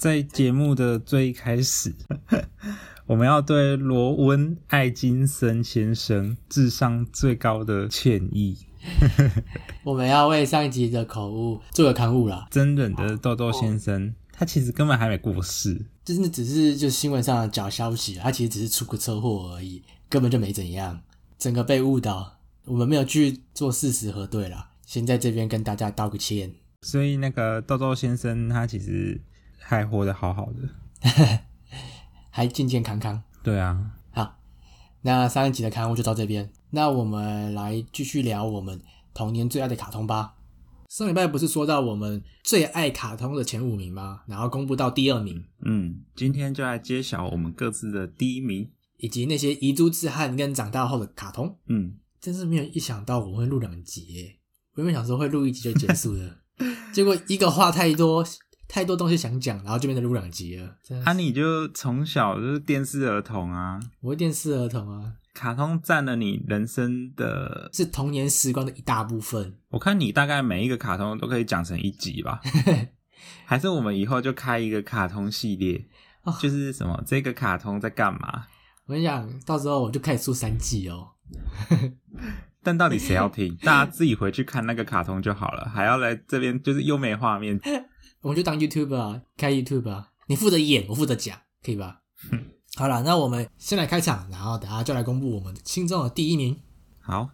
在节目的最开始，我们要对罗温·艾金森先生智商最高的歉意。我们要为上一集的口误做个刊物啦。真人的豆豆先生，他其实根本还没过世，就是只是就新闻上的假消息，他其实只是出个车祸而已，根本就没怎样，整个被误导。我们没有去做事实核对啦，先在这边跟大家道个歉。所以那个豆豆先生他其实还活得好好的，还健健康康。对啊，好，那上一集的刊物就到这边。那我们来继续聊我们童年最爱的卡通吧。上礼拜不是说到我们最爱卡通的前五名吗？然后公布到第二名，嗯，今天就来揭晓我们各自的第一名，以及那些遗珠之憾跟长大后的卡通。嗯，真是没有一想到我会录两集耶，我原本想说会录一集就结束了，结果一个话太多，太多东西想讲，然后就变成录两集了。真的是啊，你就从小就是电视儿童啊，我是电视儿童啊，卡通占了你人生的，是童年时光的一大部分。我看你大概每一个卡通都可以讲成一集吧，还是我们以后就开一个卡通系列，哦就是什么这个卡通在干嘛？我跟你讲，到时候我就开始出三季哦。但到底谁要听？大家自己回去看那个卡通就好了，还要来这边就是优美画面。我们就当 YouTube 啊，开 YouTube 啊，你负责演，我负责讲，可以吧？好了，那我们先来开场，然后等下就来公布我们心中的第一名。好，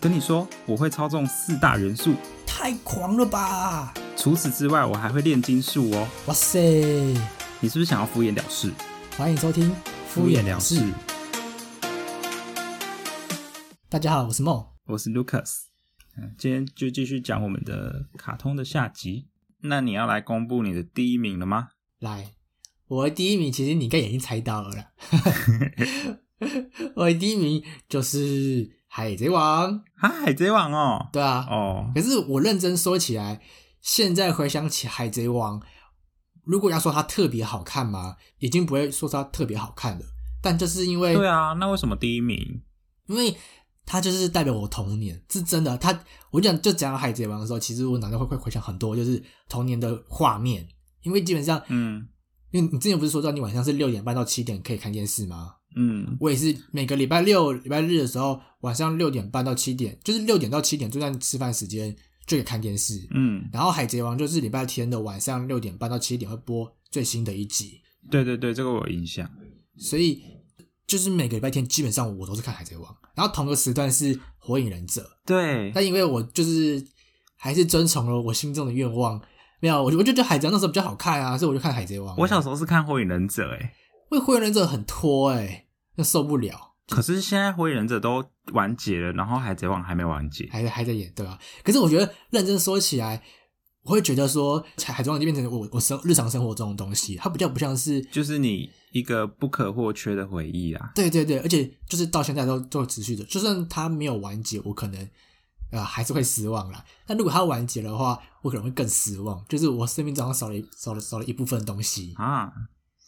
跟你说，我会操纵四大元素，太狂了吧！除此之外，我还会炼金术哦。哇塞！你是不是想要敷衍了事？欢迎收听《敷衍了事》。大家好，我是梦。我是 Lucas，嗯，今天就继续讲我们的卡通的下集。那你要来公布你的第一名了吗？来，我的第一名其实你应该已经猜到了啦。我的第一名就是《海贼王》。啊，海贼王哦，对啊，哦，可是我认真说起来，现在回想起《海贼王》，如果要说它特别好看嘛？已经不会说它特别好看了。但就是因为，对啊，那为什么第一名？因为它就是代表我童年，是真的。它我讲就讲《海贼王》的时候，其实我脑袋会会回想很多，就是童年的画面。因为基本上，嗯因为你之前不是说到你晚上是六点半到七点可以看电视吗？嗯，我也是每个礼拜六、礼拜日的时候，晚上六点半到七点，就是六点到七点这段吃饭时间就可以看电视。嗯，然后《海贼王》就是礼拜天的晚上六点半到七点会播最新的一集，对对对，这个我有印象。所以就是每个礼拜天基本上我都是看《海贼王》，然后同个时段是《火影忍者》，对，但因为我就是还是遵从了我心中的愿望，没有，我就我就觉得《海贼王》那时候比较好看啊，所以我就看《海贼王》。我小时候是看火影忍者，诶因为《火影忍者》很拖哎、那受不了，可是现在火影忍者都完结了，然后海贼王还没完结。还在还在演对吧？可是我觉得认真说起来，我会觉得说《海贼王》就变成我我生日常生活中的东西，它比较不像是就是你一个不可或缺的回忆啊。对对对，而且就是到现在都都持续的，就算它没有完结，我可能呃还是会失望啦。但如果它完结的话，我可能会更失望，就是我生命中少了一少了少了一部分东西。啊，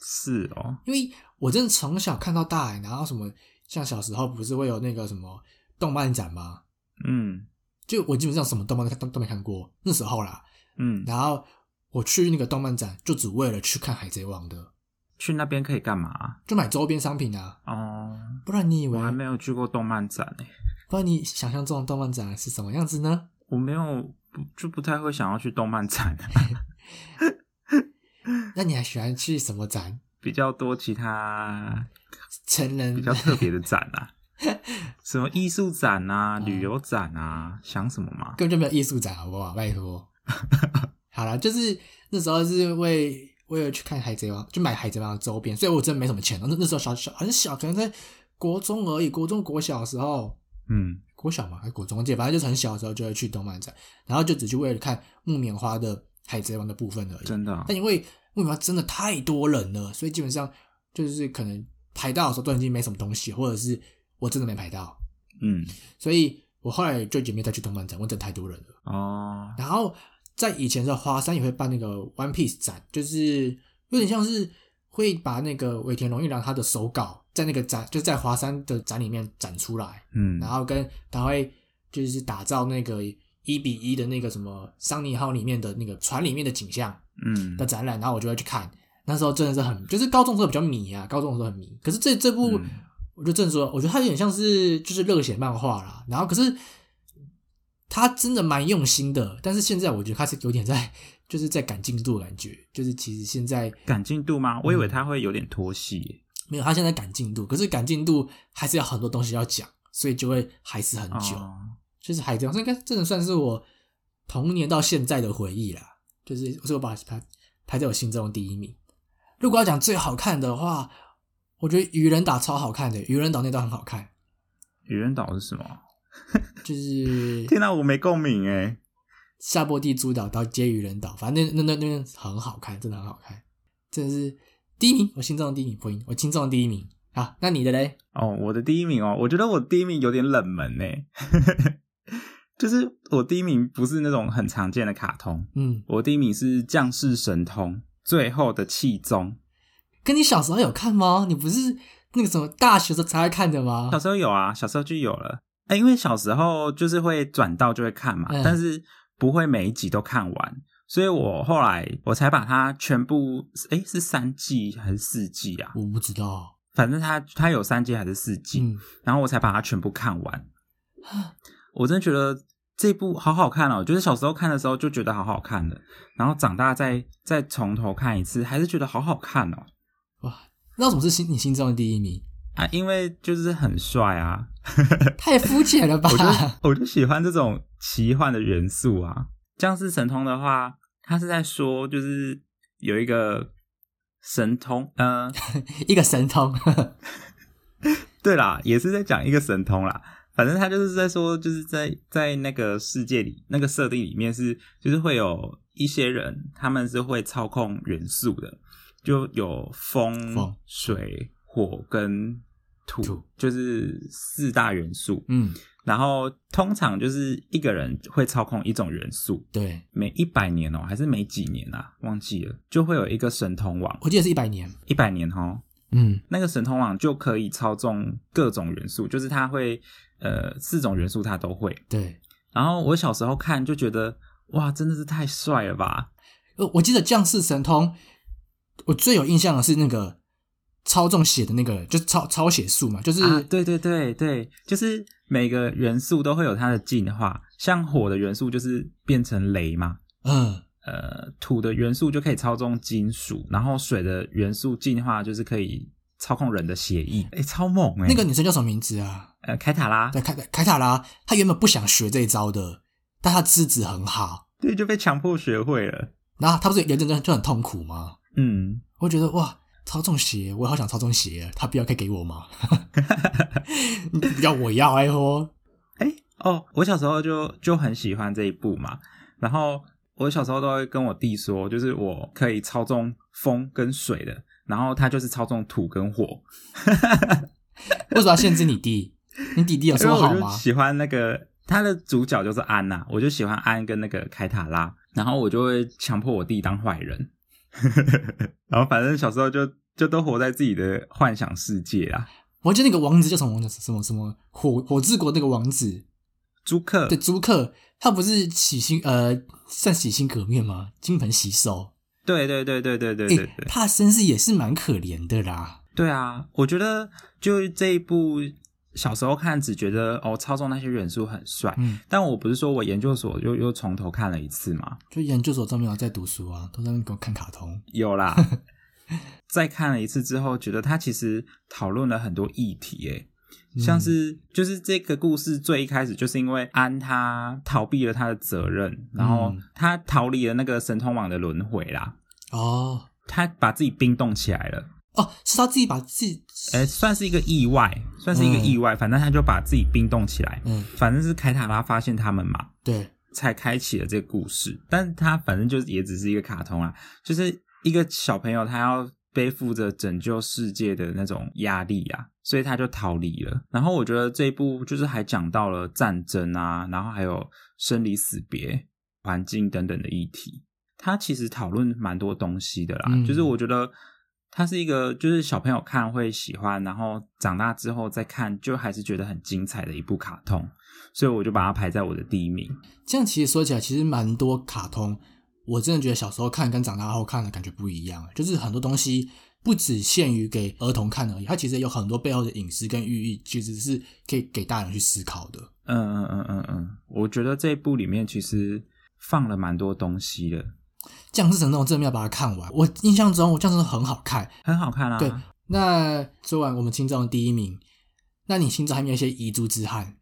是哦，因为我真的从小看到大，然后什么像小时候不是会有那个什么动漫展吗？嗯就我基本上什么动漫都都都没看过，那时候啦。嗯，然后我去那个动漫展，就只为了去看《海贼王》的，去那边可以干嘛？就买周边商品啊。哦，不然你以为我，还没有去过动漫展呢，不然你想象中的动漫展是什么样子呢？我没有不就不太会想要去动漫展，那你还喜欢去什么展？比较多其他成人比较特别的展啊，什么艺术展啊、旅游展啊，想什么嘛？根本就没有艺术展，好不好？拜托。好了，就是那时候是为为了去看海贼王，就买海贼王的周边，所以我真的没什么钱。那那时候小小很小，可能在国中而已，国中国小的时候，嗯国小嘛还是国中，反正就是很小的时候就会去动漫展，然后就只去为了看木棉花的海贼王的部分而已。真的啊但因为木棉花真的太多人了，所以基本上就是可能排到的时候都已经没什么东西，或者是我真的没排到，嗯所以我后来就也没再去动漫展，因为真的太多人了。哦然后在以前的华山也会办那个 One Piece 展，就是有点像是会把那个尾田荣一郎他的手稿在那个展，就在华山的展里面展出来，嗯然后跟他会就是打造那个一比一的那个什么桑尼号里面的那个船里面的景象嗯的展览，然后我就会去看。那时候真的是很，就是高中的时候比较迷啊，高中的时候很迷。可是这这部，嗯我就正说，我觉得它有点像是就是热血漫画啦。然后可是它真的蛮用心的，但是现在我觉得他是有点在 就是在赶进度的感觉，就是其实现在赶进度吗？我以为他会有点拖戏耶。没有，他现在赶进度，可是赶进度还是有很多东西要讲，所以就会还是很久。哦就是还这样，这应该真的算是我童年到现在的回忆啦。就是，所以我把它排排在我心中的第一名。如果要讲最好看的话，我觉得愚人岛超好看的，愚人岛那段很好看，愚人岛是什么？就是天哪、我没共鸣哎。夏波地诸岛到接鱼人岛，反正那那那那边很好看，真的很好看，真的是第一名，我心中的第一名，破音，我心中的第一名。好，那你的嘞？哦，我的第一名哦，我觉得我第一名有点冷门呢。就是我第一名不是那种很常见的卡通，嗯，我第一名是《降世神通》最后的气宗。跟你小时候有看吗？你不是那个什么大学时候才会看的吗小？时候有啊，小时候就有了。哎，因为小时候就是会转到就会看嘛，嗯但是不会每一集都看完，所以我后来我才把它全部，哎，是三季还是四季啊？我不知道。反正它它有三季还是四季，嗯，然后我才把它全部看完。我真的觉得这部好好看哦，就是小时候看的时候就觉得好好看的，然后长大再再从头看一次，还是觉得好好看哦。哇，那为什么是心你心中的第一名？啊，因为就是很帅啊，太肤浅了吧我？就我就喜欢这种奇幻的元素啊。僵尸神通的话，他是在说就是有一个神通，呃，一个神通，对啦，也是在讲一个神通啦。反正他就是在说，就是在在那个世界里，那个设定里面是，就是会有一些人，他们是会操控元素的，就有风、风水、火跟土，土就是四大元素。嗯，然后通常就是一个人会操控一种元素，对，每一百年哦，还是每几年啊，忘记了，就会有一个神通网，我记得是一百年。一百年哦，嗯，那个神通网就可以操纵各种元素，就是它会呃四种元素它都会。对，然后我小时候看就觉得哇，真的是太帅了吧！呃，我记得降世神通，我最有印象的是那个操纵血的那个，就是超超血术嘛，就是、啊，对对对对，就是每个元素都会有它的进化，像火的元素就是变成雷嘛，嗯，呃，土的元素就可以操纵金属，然后水的元素进化就是可以操控人的血液，哎，超猛哎！那个女生叫什么名字啊？呃，凯塔拉，对，凯凯塔拉，她原本不想学这一招的，但她资质很好，对，就被强迫学会了。然后她不是有一阵子就很痛苦吗？嗯，我觉得哇，操纵鞋，我也好想操纵鞋，他不要可以给我吗？要我要哎呦，哎哦，我小时候就就很喜欢这一部嘛，然后我小时候都会跟我弟说，就是我可以操纵风跟水的，然后他就是操纵土跟火。为什么要限制你弟？你弟弟有因为我说好吗？就喜欢那个他的主角就是安呐、我就喜欢安跟那个凯塔拉，然后我就会强迫我弟当坏人，然后反正小时候就就都活在自己的幻想世界啊。我记得那个王子叫什么王子？什么什么火火之国那个王子，朱克对，朱克，他不是洗心呃算洗心革面吗？金盆洗手，对对对对对对对，他的身世也是蛮可怜的啦。对啊，我觉得就这一部小时候看只觉得哦操纵那些元素很帅，嗯，但我不是说我研究所又又从头看了一次嘛，就研究所都没有在读书啊，都在那边给我看卡通。有啦，再看了一次之后，觉得他其实讨论了很多议题，诶，像是就是这个故事最一开始就是因为安他逃避了他的责任，然后嗯。他逃离了那个神通网的轮回啦，哦。他把自己冰冻起来了。哦，是他自己把自己，哎、算是一个意外，算是一个意外。反正他就把自己冰冻起来，嗯，反正是凯塔拉发现他们嘛，对，才开启了这个故事。但他反正就是也只是一个卡通啊，就是一个小朋友他要背负着拯救世界的那种压力啊，所以他就逃离了。然后我觉得这一部就是还讲到了战争啊，然后还有生离死别、环境等等的议题。他其实讨论蛮多东西的啦，嗯就是我觉得它是一个就是小朋友看会喜欢，然后长大之后再看就还是觉得很精彩的一部卡通，所以我就把它排在我的第一名。这样其实说起来，其实蛮多卡通，我真的觉得小时候看跟长大后看的感觉不一样，就是很多东西不只限于给儿童看而已，它其实有很多背后的隐私跟寓意，其实是可以给大人去思考的。嗯嗯嗯嗯嗯，我觉得这一部里面其实放了蛮多东西的，降世神通真的要把它看完，我印象中我降世神通很好看。很好看啊。对，那说完我们心中的第一名，那你心中还没有一些遗珠之憾？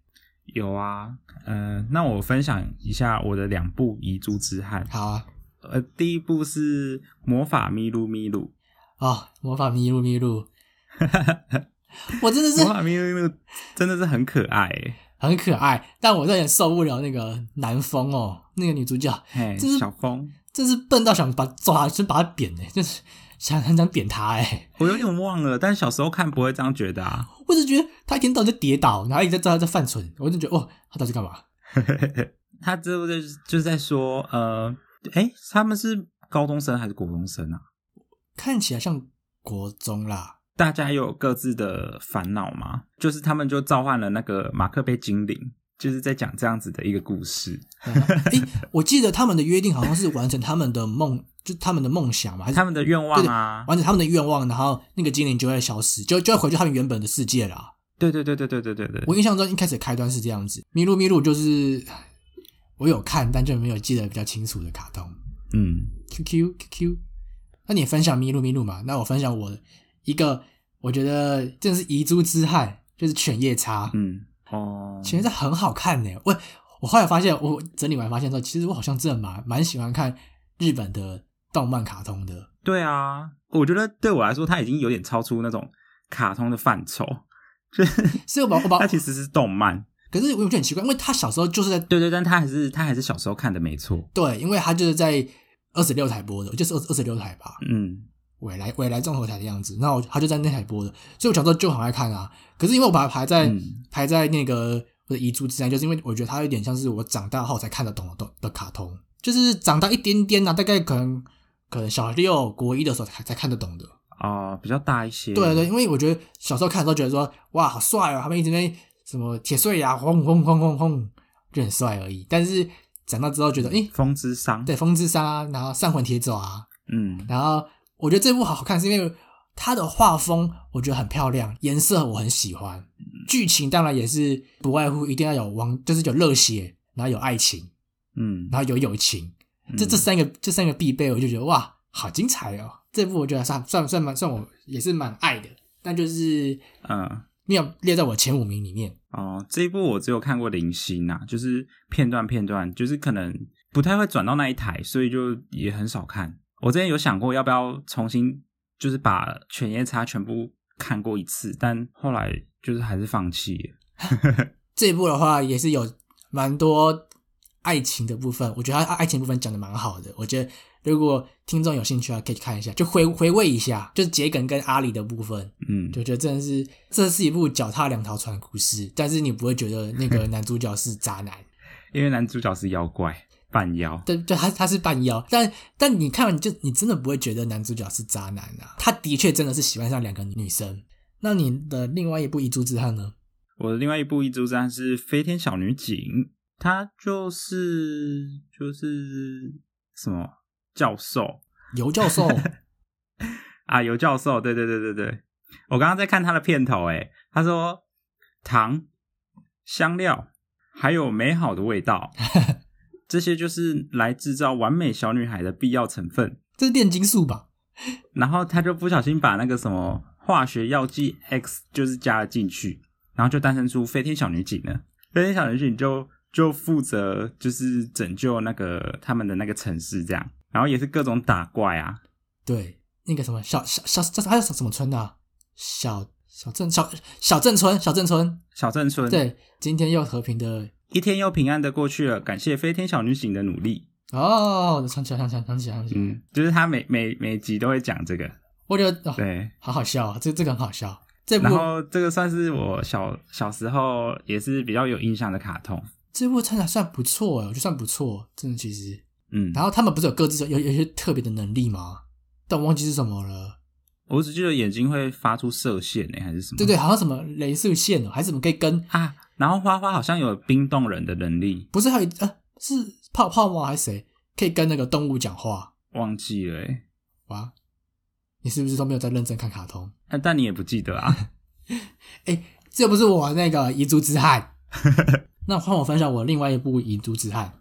有啊，呃，那我分享一下我的两部遗珠之憾。好啊，呃，第一部是《魔法咪路咪路哦，魔法咪路咪路，我真的》，是魔法咪路咪路真的是很可爱欸，很可爱，但我有点受不了那个南风哦，那个女主角，嘿，小风，真是笨到想把抓，就把他扁的，就是想很想扁他哎。我有点忘了，但小时候看不会这样觉得啊。我只觉得他一天到晚就跌倒，然后一直在在在犯蠢，我就觉得哦，他到底干嘛？他这不就是就是在说，呃，哎，他们是高中生还是国中生啊？看起来像国中啦。大家有各自的烦恼吗？就是他们就召唤了那个马克杯精灵，就是在讲这样子的一个故事。诶，我记得他们的约定好像是完成他们的梦，就他们的梦想嘛，还是他们的愿望啊，完成他们的愿望，然后那个精灵就会消失，就就会回去他们原本的世界啦。对对对对对对对对，我印象中一开始开端是这样子，咪路咪路就是我有看，但就没有记得比较清楚的卡通。嗯，QQ QQ，那你分享咪路咪路嘛？那我分享我一个，我觉得真的是遗珠之憾，就是犬夜叉。嗯，哦，犬夜叉很好看呢。我我后来发现，我整理完发现说，其实我好像真的蛮蛮喜欢看日本的动漫卡通的。对啊，我觉得对我来说，它已经有点超出那种卡通的范畴，所以我把我把它，其实是动漫。可是我有点奇怪，因为他小时候就是在对对，但他还是他还是小时候看的没错。对，因为他就是在二十六台播的，就是二二十六台吧，嗯，未来未来综合台的样子。然后他就在那台播的，所以我小时候就很爱看啊。可是因为我把它排在、嗯排在那个我的遗珠之内，就是因为我觉得它有点像是我长大后才看得懂的的卡通，就是长大一点点啊，大概可能可能小六国一的时候才才看得懂的。哦，比较大一些。对对，因为我觉得小时候看的时候觉得说哇好帅哦，他们一直在什么铁碎呀、轰轰轰轰轰，就很帅而已。但是长大之后觉得，诶，风之伤。对，风之沙啊，然后散魂铁爪啊，嗯然后我觉得这部好好看，是因为它的画风我觉得很漂亮，颜色我很喜欢，剧情当然也是不外乎一定要有王，就是有热血，然后有爱情，嗯，然后有友情，这这三个这三个必备，我就觉得哇，好精彩哦！这部我觉得算算算蛮算我也是蛮爱的，但就是嗯。没有列在我前五名里面。哦，这一部我只有看过零星啊，就是片段片段，就是可能不太会转到那一台，所以就也很少看。我之前有想过要不要重新，就是把《犬夜叉》全部看过一次，但后来就是还是放弃了。这一部的话也是有蛮多爱情的部分，我觉得它爱情部分讲的蛮好的。我觉得如果听众有兴趣的话，可以看一下，就回回味一下，就是桔梗跟阿里的部分，嗯，就觉得真的是这是一部脚踏两条船的故事，但是你不会觉得那个 男主角是渣男，因为男主角是妖怪半妖，对对，他他是半妖，但但你看完你就你真的不会觉得男主角是渣男啊，他的确真的是喜欢上两个女生。那你的另外一部遗珠之憾呢？我的另外一部一珠战是《飞天小女警》，她就是就是什么教授。尤教授 啊，尤教授，对对对对对，我刚刚在看他的片头，哎，他说糖、香料还有美好的味道，这些就是来制造完美小女孩的必要成分。这是炼金术吧？然后他就不小心把那个什么化学药剂 X 就是加了进去，然后就诞生出飞天小女警了。飞天小女警就就负责就是拯救那个他们的那个城市这样，然后也是各种打怪啊，对，那个什么小小小这还有什么村的、啊？小小镇小小镇村小镇村，小镇村。，对，今天又和平的一天又平安的过去了，感谢飞天小女警的努力。哦，想起来想起来想起来想起来，嗯，就是他每每每集都会讲这个，我觉得哦，对。好好笑啊，这这个很好笑。这部然后这个算是我小小时候也是比较有印象的卡通，这部真的算不错哎，我觉得算不错，真的其实。嗯，然后他们不是有各自有有有一些特别的能力吗？但我忘记是什么了。我只记得眼睛会发出射线呢、还是什么？对对，好像什么镭射线哦，还是什么可以跟啊。然后花花好像有冰冻人的能力，不是还有呃是泡泡吗？还是谁可以跟那个动物讲话？忘记了、欸。哇，你是不是都没有在认真看卡通？啊但你也不记得啊？哎，这不是我那个遗珠之憾。那换我分享我另外一部遗珠之憾，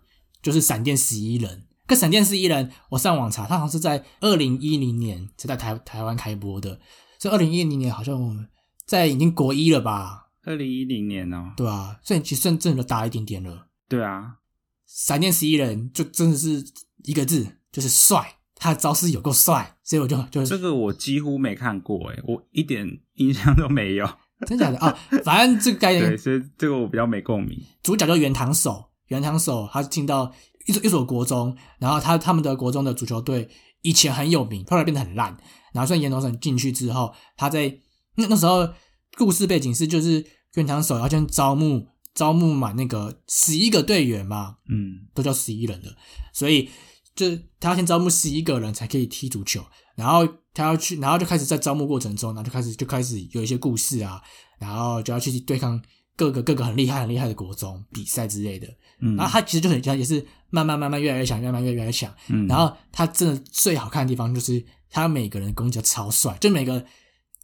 就是《闪电十一人》。跟《闪电十一人》，我上网查，它好像是在二零一零年才在台台湾开播的，所以二零一零年好像在已经国一了吧？二零一零年哦、对啊，所以其实真正的大一点点了。对啊，闪电十一人就真的是一个字，就是帅，他的招式有够帅，所以我就就这个我几乎没看过、欸，我一点印象都没有。真假的啊、反正这个概对，念，所以这个我比较没共鸣。主角叫原堂守，原堂守他进到一所一所国中，然后他他们的国中的足球队以前很有名，后来变得很烂，然后所以原堂守进去之后，他在那那时候故事背景是就是原堂守要先招募招募满那个十一个队员嘛，嗯。都叫十一人的，所以就是他要先招募十一个人才可以踢足球，然后他要去，然后就开始在招募过程中，然后就开始就开始有一些故事啊，然后就要去对抗各个各个很厉害很厉害的国中比赛之类的，嗯，然后他其实就很像也是慢慢慢慢越来越强，慢慢越来越强，嗯，然后他真的最好看的地方就是他每个人攻击都超帅，就每个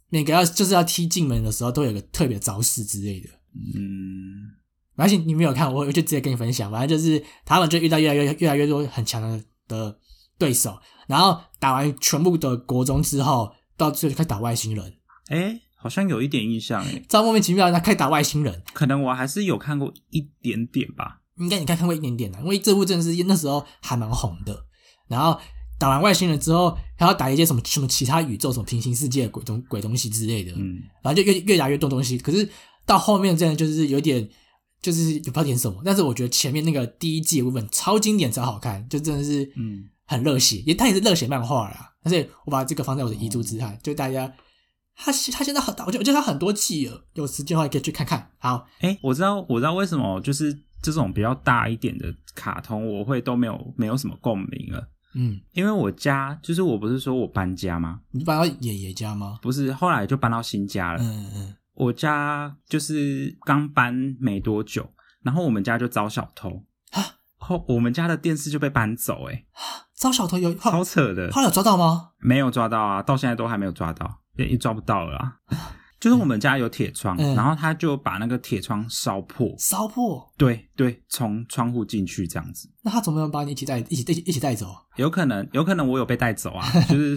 每个要就是要踢进门的时候都有个特别招式之类的。嗯没关系，你没有看，我我就直接跟你分享。反正就是他们就遇到越来越越来越多很强的的对手，然后打完全部的国中之后，到最后就开始打外星人，哎、好像有一点印象哎，超莫名其妙，他开始打外星人。可能我还是有看过一点点吧。应该你看看过一点点的，因为这部真的是那时候还蛮红的。然后打完外星人之后，还要打一些什么什么其他宇宙、什么平行世界的鬼东鬼东西之类的，嗯，然后就越越打越多东西。可是到后面真的就是有点，就是也不知道点什么。但是我觉得前面那个第一季的部分超经典、超好看，就真的是嗯很热血，也它也是热血漫画啦。而且我把这个放在我的遗珠之憾，就大家他他现在很大，我觉得我觉得他很多季了，有时间的话也可以去看看。好，哎、我知道，我知道为什么就是这种比较大一点的卡通，我会都没有没有什么共鸣了。嗯，因为我家就是我不是说我搬家吗？你搬到爷爷家吗？不是，后来就搬到新家了。嗯嗯，我家就是刚搬没多久，然后我们家就遭小偷啊，后我们家的电视就被搬走、欸，招小偷有后超扯的，后来有抓到吗？没有抓到啊，到现在都还没有抓到，也也抓不到了啊。就是我们家有铁窗，嗯然后他就把那个铁窗烧破，烧破，对对，从窗户进去这样子。那他怎么能把你一起带一起一起一起带走？有可能，有可能我有被带走啊，就是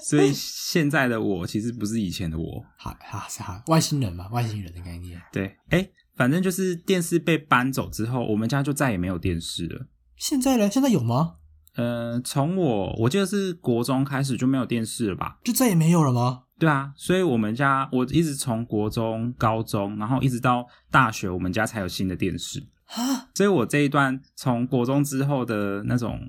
所以现在的我其实不是以前的我。好好是好，外星人嘛，外星人的概念。对，哎，反正就是电视被搬走之后，我们家就再也没有电视了。现在呢？现在有吗？呃，从我我记得是国中开始就没有电视了吧？就再也没有了吗？对啊，所以我们家我一直从国中、高中，然后一直到大学，我们家才有新的电视。啊，所以我这一段从国中之后的那种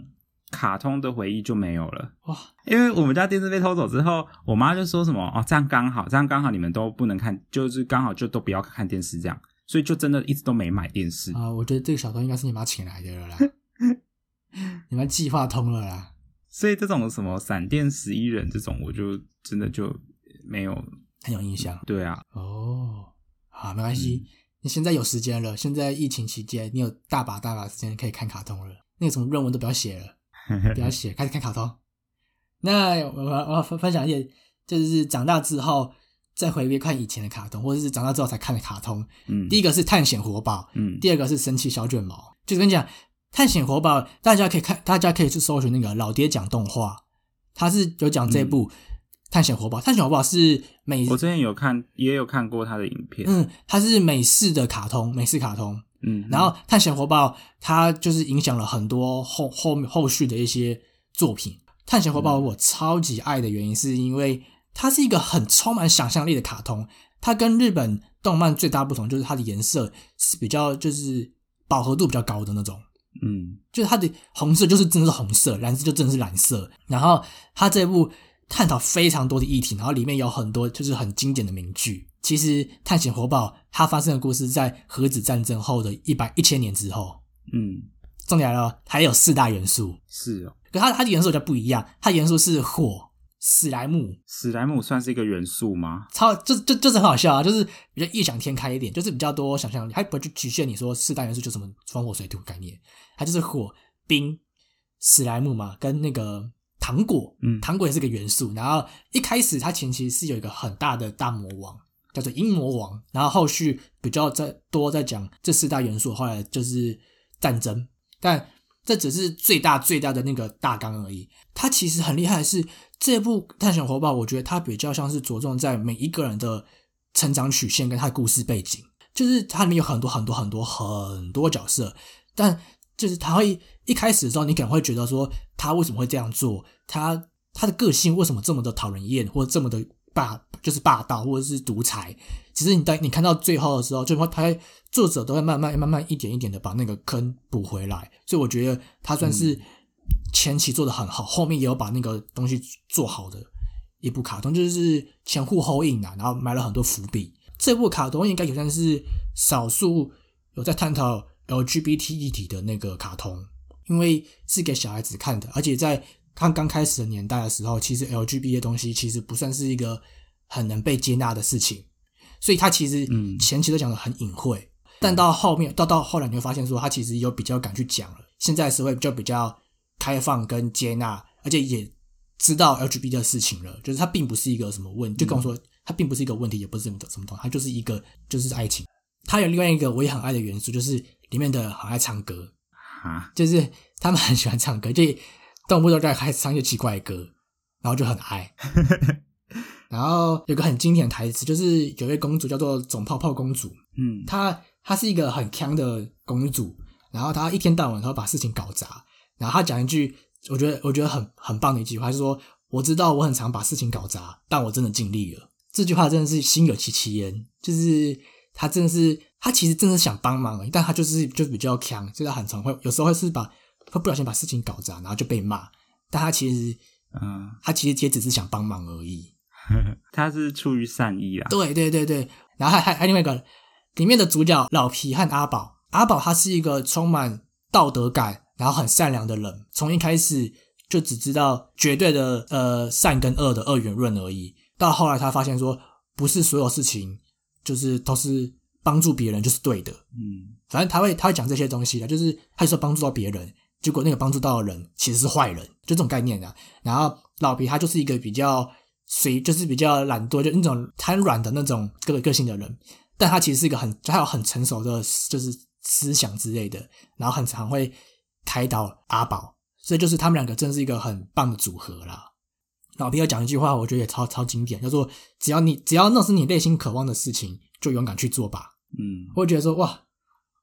卡通的回忆就没有了。哇，因为我们家电视被偷走之后，我妈就说什么哦，这样刚好，这样刚好你们都不能看，就是刚好就都不要看电视这样，所以就真的一直都没买电视。啊，我觉得这个小偷应该是你妈请来的了啦，你们计划通了啦。所以这种什么闪电十一人这种，我就真的就没有。很有印象对啊，哦。好，没关系，嗯你现在有时间了，现在疫情期间，你有大把大把时间可以看卡通了。那个什么论文都不要写了，不要写，开始看卡通。那我我分分享一点，就是长大之后再回归看以前的卡通，或者是长大之后才看的卡通。嗯，第一个是探险活宝，嗯，第二个是神奇小卷毛。就是跟你讲，探险活宝，大家可以看，大家可以去搜寻那个老爹讲动画，他是有讲这部探险活宝。探险活宝是美，我之前有看，也有看过他的影片。嗯，它是美式的卡通，美式卡通。嗯，然后探险活宝它就是影响了很多后后后续的一些作品。探险活宝我超级爱的原因是因为它是一个很充满想象力的卡通，它跟日本动漫最大不同就是它的颜色是比较就是饱和度比较高的那种。嗯就是它的红色就是真的是红色，蓝色就真的是蓝色。然后它这部探讨非常多的议题，然后里面有很多就是很经典的名句。其实《探险活宝》它发生的故事在核子战争后的一百一千年之后。嗯，重点来了，还有四大元素，是哦，可它它的元素比较不一样，它的元素是火、史莱姆，史莱姆算是一个元素吗？超就就就是很好笑啊，就是比较异想天开一点，就是比较多想象力，它不会去局限你说四大元素就什么风火水土概念，它就是火冰史莱姆嘛，跟那个糖果，嗯糖果也是个元素。然后一开始它前期是有一个很大的大魔王，叫做阴魔王，然后后续比较在多在讲这四大元素，后来就是战争，但这只是最大最大的那个大纲而已。它其实很厉害的是，这部《探险活宝》，我觉得它比较像是着重在每一个人的成长曲线跟他的故事背景，就是它里面有很多很多很多很多角色，但就是他会一开始的时候，你可能会觉得说他为什么会这样做，他他的个性为什么这么的讨人厌，或者这么的霸，就是霸道或者是独裁。其实你当你看到最后的时候，就会他会作者都会慢慢慢慢一点一点的把那个坑补回来，所以我觉得他算是前期做的很好，后面也有把那个东西做好的一部卡通，就是前呼后应啊，然后埋了很多伏笔。这部卡通应该也算是少数有在探讨 LGBT 议题的那个卡通，因为是给小孩子看的，而且在看刚开始的年代的时候，其实 LGBT 的东西其实不算是一个很能被接纳的事情，所以它其实嗯。前期都讲的很隐晦，但到后面到到后来你会发现说，他其实有比较敢去讲了，现在社会就比较开放跟接纳，而且也知道 LGBT 的事情了，就是它并不是一个什么问，就跟我说它并不是一个问题，也不是什么什么东西，它就是一个就是爱情。它有另外一个我也很爱的元素，就是里面的很爱唱歌，哈，就是他们很喜欢唱歌，就动不动就开始唱一些奇怪的歌，然后就很爱。然后有个很经典的台词，就是有一位公主叫做总泡泡公主，嗯，她她是一个很强的公主，然后她一天到晚都要把事情搞砸，然后她讲一句我觉得我觉得很很棒的一句话，是说我知道我很常把事情搞砸，但我真的尽力了。这句话真的是心有戚戚焉，就是她真的是他其实真的是想帮忙而已，但他就是就是比较强，就是她很常会有时候会是把会不小心把事情搞砸，然后就被骂，但他其实嗯，他其实也只是想帮忙而已。他是出于善意啊。对对对对，然后还还还另外一个里面的主角老皮和阿宝，阿宝他是一个充满道德感，然后很善良的人，从一开始就只知道绝对的呃善跟恶的二元论而已，到后来他发现说，不是所有事情就是都是帮助别人就是对的，嗯反正他会他会讲这些东西的，就是他说帮助到别人，结果那个帮助到的人其实是坏人，就这种概念啊。然后老皮他就是一个比较随，就是比较懒惰，就那种贪软的那种个个性的人，但他其实是一个很他有很成熟的，就是思想之类的，然后很常会开导阿宝，所以就是他们两个真的是一个很棒的组合啦。老皮有讲一句话，我觉得也超超经典，叫做“只要你只要那是你内心渴望的事情，就勇敢去做吧”。嗯我觉得说哇，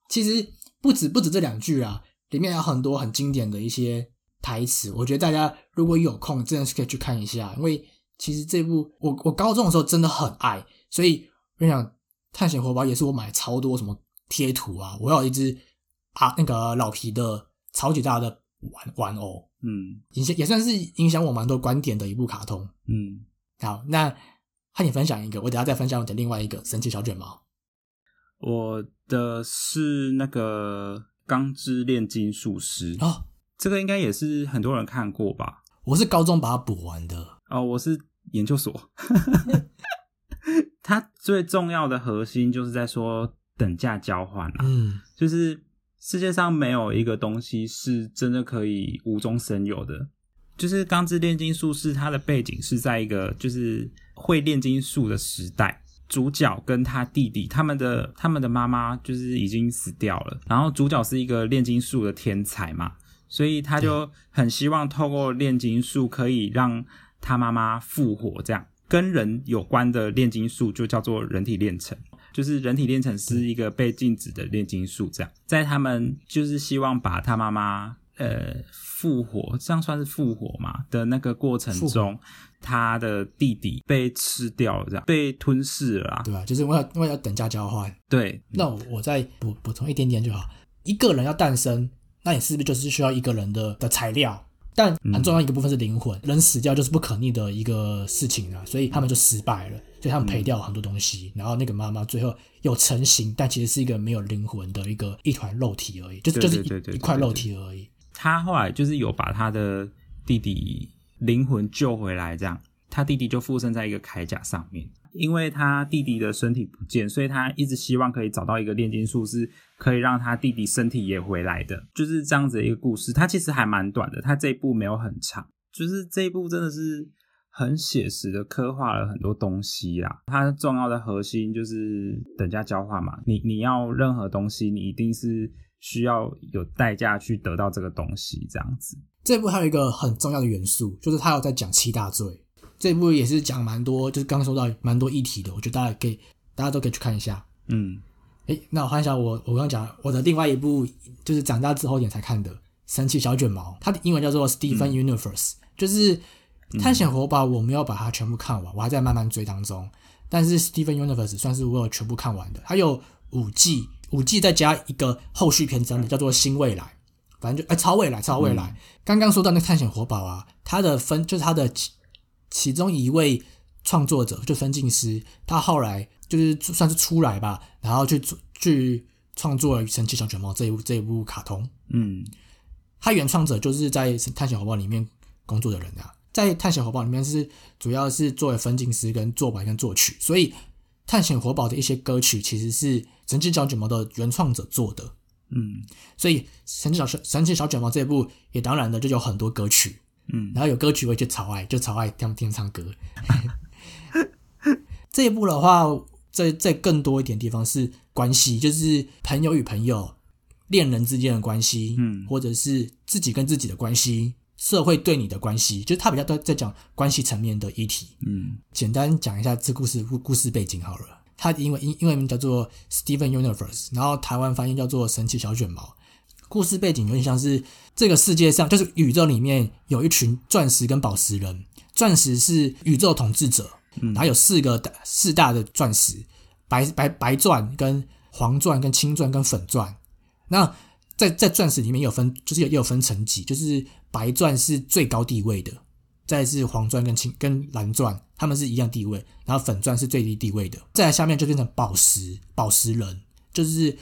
其实不止不止这两句啊，里面有很多很经典的一些台词。我觉得大家如果有空，真的是可以去看一下，因为其实这部我我高中的时候真的很爱，所以我跟你讲，《探险活宝》也是我买超多什么贴图啊，我有一只啊那个老皮的超级大的玩玩偶，嗯影响也算是影响我蛮多观点的一部卡通。嗯，好，那和你分享一个，我等下再分享我的另外一个神奇小卷毛。我的是那个《钢之炼金术师》哦，这个应该也是很多人看过吧？我是高中把它补完的。哦，我是研究所。它最重要的核心就是在说等价交换啊，嗯就是世界上没有一个东西是真的可以无中生有的。就是《钢之炼金术士》，它的背景是在一个就是会炼金术的时代。主角跟他弟弟，他们的他们的妈妈就是已经死掉了，然后主角是一个炼金术的天才嘛，所以他就很希望透过炼金术可以让他妈妈复活，这样跟人有关的炼金术就叫做人体炼成。就是人体炼成是一个被禁止的炼金术，这样在他们就是希望把他妈妈呃复活，这样算是复活嘛的那个过程中，他的弟弟被吃掉了，这样被吞噬了啦。对吧？就是因为要因为要等价交换。对，那我我再补补充一点点就好。一个人要诞生，那你是不是就是需要一个人的的材料？但很重要一个部分是灵魂，人死掉就是不可逆的一个事情啊，所以他们就失败了，所以他们赔掉很多东西。然后那个妈妈最后有成型，但其实是一个没有灵魂的一个一团肉体而已，就是就是一一块肉体而已。他后来就是有把他的弟弟灵魂救回来，这样。他弟弟就附身在一个铠甲上面。因为他弟弟的身体不见，所以他一直希望可以找到一个炼金术，是可以让他弟弟身体也回来的。就是这样子的一个故事。它其实还蛮短的，它这一部没有很长。就是这一部真的是很写实的刻画了很多东西啦。它重要的核心就是等价交换嘛。你你要任何东西，你一定是需要有代价去得到这个东西，这样子。这部还有一个很重要的元素，就是他有在讲七大罪。这部也是讲蛮多，就是刚刚说到蛮多议题的，我觉得大家可以，大家都可以去看一下。嗯，哎，那我看一下，我我刚刚讲我的另外一部，就是长大之后点才看的《神奇小卷毛》，它的英文叫做《Steven Universe》，就是《探险活宝》，我没有把它全部看完，我还在慢慢追当中。但是《Steven Universe》算是我有全部看完的，它有五季，五季再加一个后续篇章的，叫做《新未来》，反正就哎超未来，超未来。刚刚说到那《探险活宝》啊，它的分就是它的。其中一位创作者就分镜师，他后来就是算是出来吧，然后去去创作了《神奇小卷毛》这一部这一部卡通。嗯，他原创者就是在《探险活宝》里面工作的人啊，在《探险活宝》里面是主要是作为分镜师跟作版跟作曲，所以《探险活宝》的一些歌曲其实是《神奇小卷毛》的原创者做的。嗯，所以《神奇小神奇小卷毛》这一部也当然的就有很多歌曲。嗯，然后有歌曲会去超爱，就超爱听听唱歌。这一部的话，在在更多一点地方是关系，就是朋友与朋友、恋人之间的关系，嗯，或者是自己跟自己的关系、社会对你的关系，就是他比较多在讲关系层面的议题。嗯，简单讲一下这故事故故事背景好了。它因为英英文名叫做 Steven Universe，然后台湾翻译叫做神奇小卷毛。故事背景有点像是这个世界上，就是宇宙里面有一群钻石跟宝石人。钻石是宇宙统治者，然后有四个大四大的钻石：白白白钻、跟黄钻、跟青钻、跟粉钻。那在在钻石里面有分，就是有有分层级，就是白钻是最高地位的，再是黄钻跟青跟蓝钻，他们是一样地位，然后粉钻是最低地位的。再下面就变成宝石宝石人，就是。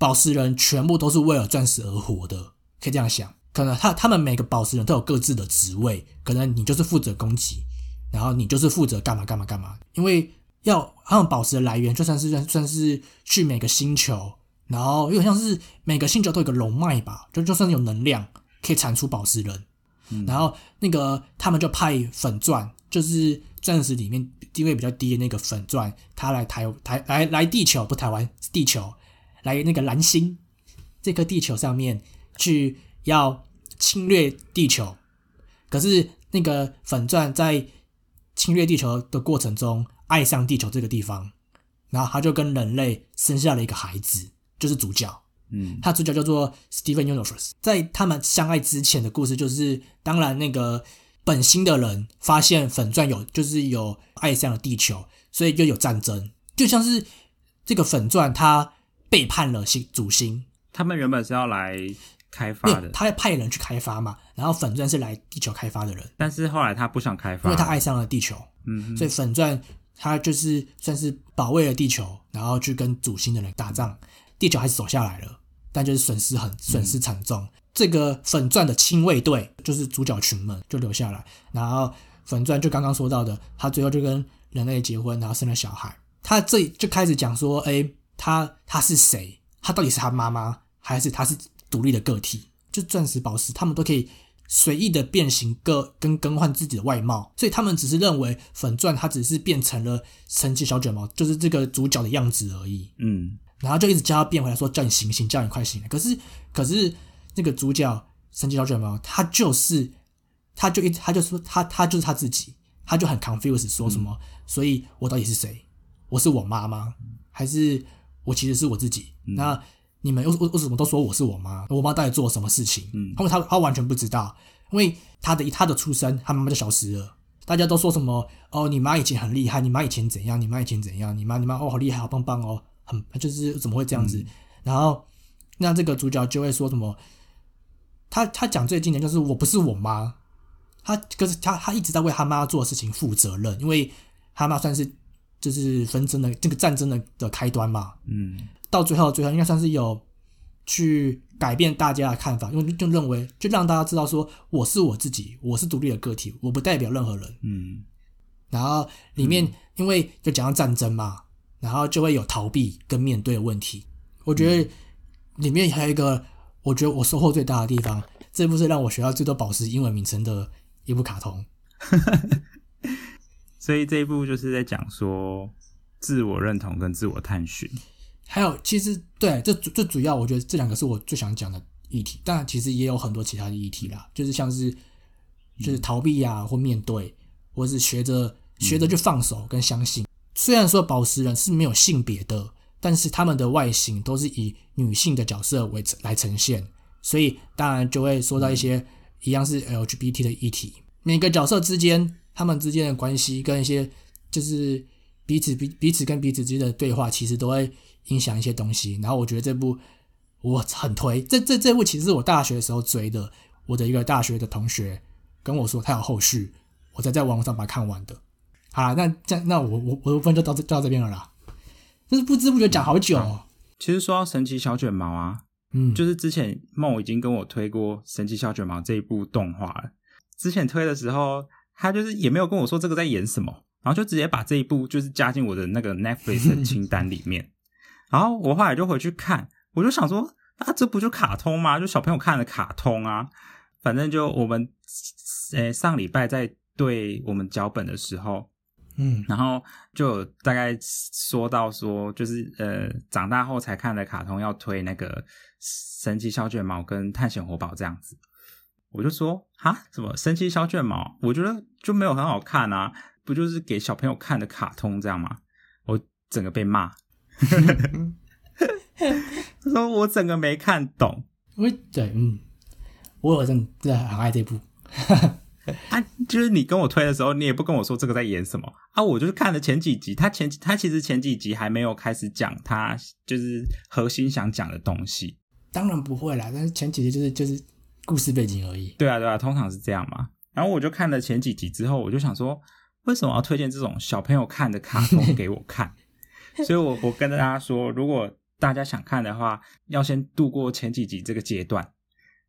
宝石人全部都是为了钻石而活的，可以这样想。可能他他们每个宝石人都有各自的职位，可能你就是负责攻击，然后你就是负责干嘛干嘛干嘛。因为要他们宝石的来源，就算是算算是去每个星球，然后有点像是每个星球都有个龙脉吧，就就算有能量可以产出宝石人。然后那个他们就派粉钻，就是钻石里面地位比较低的那个粉钻，他来台台来来地球，不台湾地球。来那个蓝星这颗地球上面去要侵略地球，可是那个粉钻在侵略地球的过程中爱上地球这个地方，然后他就跟人类生下了一个孩子，就是主角。嗯，他主角叫做 Steven Universe。在他们相爱之前的故事，就是当然那个本心的人发现粉钻有就是有爱上了地球，所以就有战争，就像是这个粉钻它。背叛了星主星，他们原本是要来开发的，他派人去开发嘛。然后粉钻是来地球开发的人，但是后来他不想开发，因为他爱上了地球。嗯，所以粉钻他就是算是保卫了地球，然后去跟主星的人打仗。地球还是走下来了，但就是损失很损失惨重。这个粉钻的亲卫队就是主角群们就留下来，然后粉钻就刚刚说到的，他最后就跟人类结婚，然后生了小孩。他这就开始讲说，哎。他他是谁？他到底是他妈妈，还是他是独立的个体？就钻石、宝石，他们都可以随意的变形，各跟更换自己的外貌，所以他们只是认为粉钻它只是变成了神奇小卷毛，就是这个主角的样子而已。嗯，然后就一直叫他变回来，说叫你醒醒，叫你快醒来。可是可是那个主角神奇小卷毛，他就是他就一他就说他他就是他自己，他就很 confused，说什么？所以我到底是谁？我是我妈妈，还是？我其实是我自己，那你们为为为什么都说我是我妈？我妈到底做了什么事情？嗯，因为他他完全不知道，因为他的他的出生，他妈妈就消失了。大家都说什么？哦，你妈以前很厉害，你妈以前怎样？你妈以前怎样？你妈你妈哦，好厉害，好棒棒哦，很就是怎么会这样子？然后那这个主角就会说什么？他他讲最经典就是我不是我妈，他可是他他一直在为他妈做的事情负责任，因为他妈算是。就是纷争的这个战争的的开端嘛，嗯，到最后最后应该算是有去改变大家的看法，因为就认为就让大家知道说我是我自己，我是独立的个体，我不代表任何人，嗯，然后里面因为就讲到战争嘛，然后就会有逃避跟面对的问题。我觉得里面还有一个，我觉得我收获最大的地方，这部是让我学到最多宝石英文名称的一部卡通。所以这一部就是在讲说自我认同跟自我探寻。还有，其实对这最主要，我觉得这两个是我最想讲的议题。但其实也有很多其他的议题啦，就是像是就是逃避呀，或面对，或是学着学着去放手跟相信。虽然说宝石人是没有性别的，但是他们的外形都是以女性的角色为来呈现，所以当然就会说到一些一样是 LGBT 的议题。每个角色之间，他们之间的关系跟一些就是彼此彼彼此跟彼此之间的对话，其实都会。影响一些东西，然后我觉得这部我很推。这这这部其实是我大学的时候追的，我的一个大学的同学跟我说他有后续，我才在网络上把它看完的。好，那这样那我我我部分就到这到这边了啦。但是不知不觉讲好久。哦。其实说到神奇小卷毛啊，嗯，就是之前梦已经跟我推过神奇小卷毛这一部动画了。之前推的时候，他就是也没有跟我说这个在演什么，然后就直接把这一部就是加进我的那个 Netflix 的清单里面。然后我后来就回去看，我就想说，啊，这不就卡通吗？就小朋友看的卡通啊。反正就我们，呃，上礼拜在对我们脚本的时候，嗯，然后就大概说到说，就是呃，长大后才看的卡通要推那个神奇小卷毛跟探险活宝这样子。我就说，哈，什么神奇小卷毛？我觉得就没有很好看啊，不就是给小朋友看的卡通这样吗？我整个被骂。他说我整个没看懂，我对，嗯，我真真的很爱这部。啊，就是你跟我推的时候，你也不跟我说这个在演什么啊？我就是看了前几集，他前他其实前几集还没有开始讲他就是核心想讲的东西。当然不会啦，但是前几集就是就是故事背景而已。对啊，对啊，通常是这样嘛。然后我就看了前几集之后，我就想说，为什么要推荐这种小朋友看的卡通给我看？所以，我我跟大家说，如果大家想看的话，要先度过前几集这个阶段，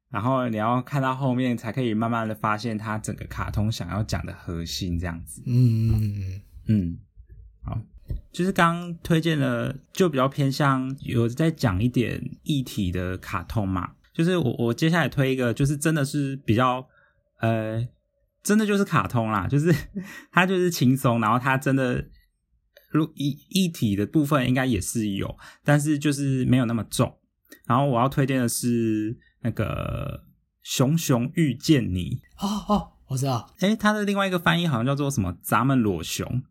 然后你要看到后面，才可以慢慢的发现它整个卡通想要讲的核心，这样子。嗯嗯嗯嗯，好，就是刚推荐了，就比较偏向有在讲一点议题的卡通嘛。就是我我接下来推一个，就是真的是比较呃，真的就是卡通啦，就是 它就是轻松，然后它真的。如一一体的部分应该也是有，但是就是没有那么重。然后我要推荐的是那个《熊熊遇见你》哦哦，我知道。哎，它的另外一个翻译好像叫做什么“咱们裸熊”。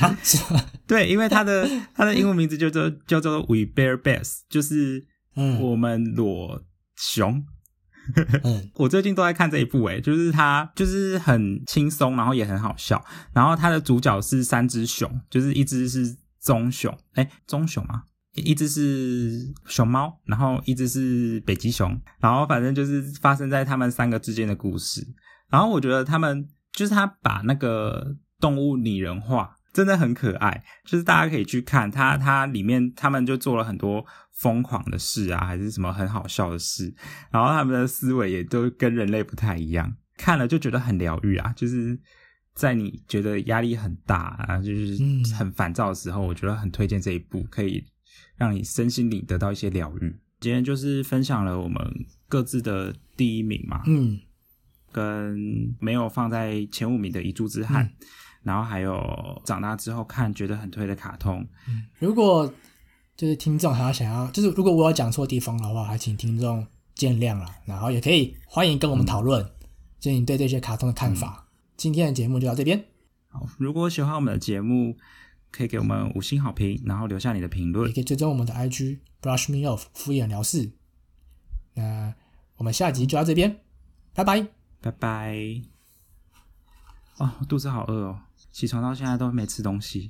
对，因为它的它的英文名字叫做叫做 “We Bear Bears”，就是我们裸熊。嗯，我最近都在看这一部，诶，就是它就是很轻松，然后也很好笑。然后它的主角是三只熊，就是一只是棕熊，哎，棕熊吗？一只是熊猫，然后一只是北极熊，然后反正就是发生在他们三个之间的故事。然后我觉得他们就是他把那个动物拟人化。真的很可爱，就是大家可以去看它，它里面他们就做了很多疯狂的事啊，还是什么很好笑的事，然后他们的思维也都跟人类不太一样，看了就觉得很疗愈啊。就是在你觉得压力很大啊，就是很烦躁的时候，我觉得很推荐这一部，可以让你身心里得到一些疗愈。今天就是分享了我们各自的第一名嘛，嗯，跟没有放在前五名的一柱之憾。然后还有长大之后看觉得很推的卡通。嗯，如果就是听众还要想要，就是如果我有讲错地方的话，还请听众见谅了。然后也可以欢迎跟我们讨论，就你对这些卡通的看法。今天的节目就到这边。好，如果喜欢我们的节目，可以给我们五星好评，然后留下你的评论。也可以追踪我们的 IG Brush Me Off 敷衍聊事。那我们下集就到这边，拜拜，拜拜。哦，肚子好饿哦。起床到现在都没吃东西。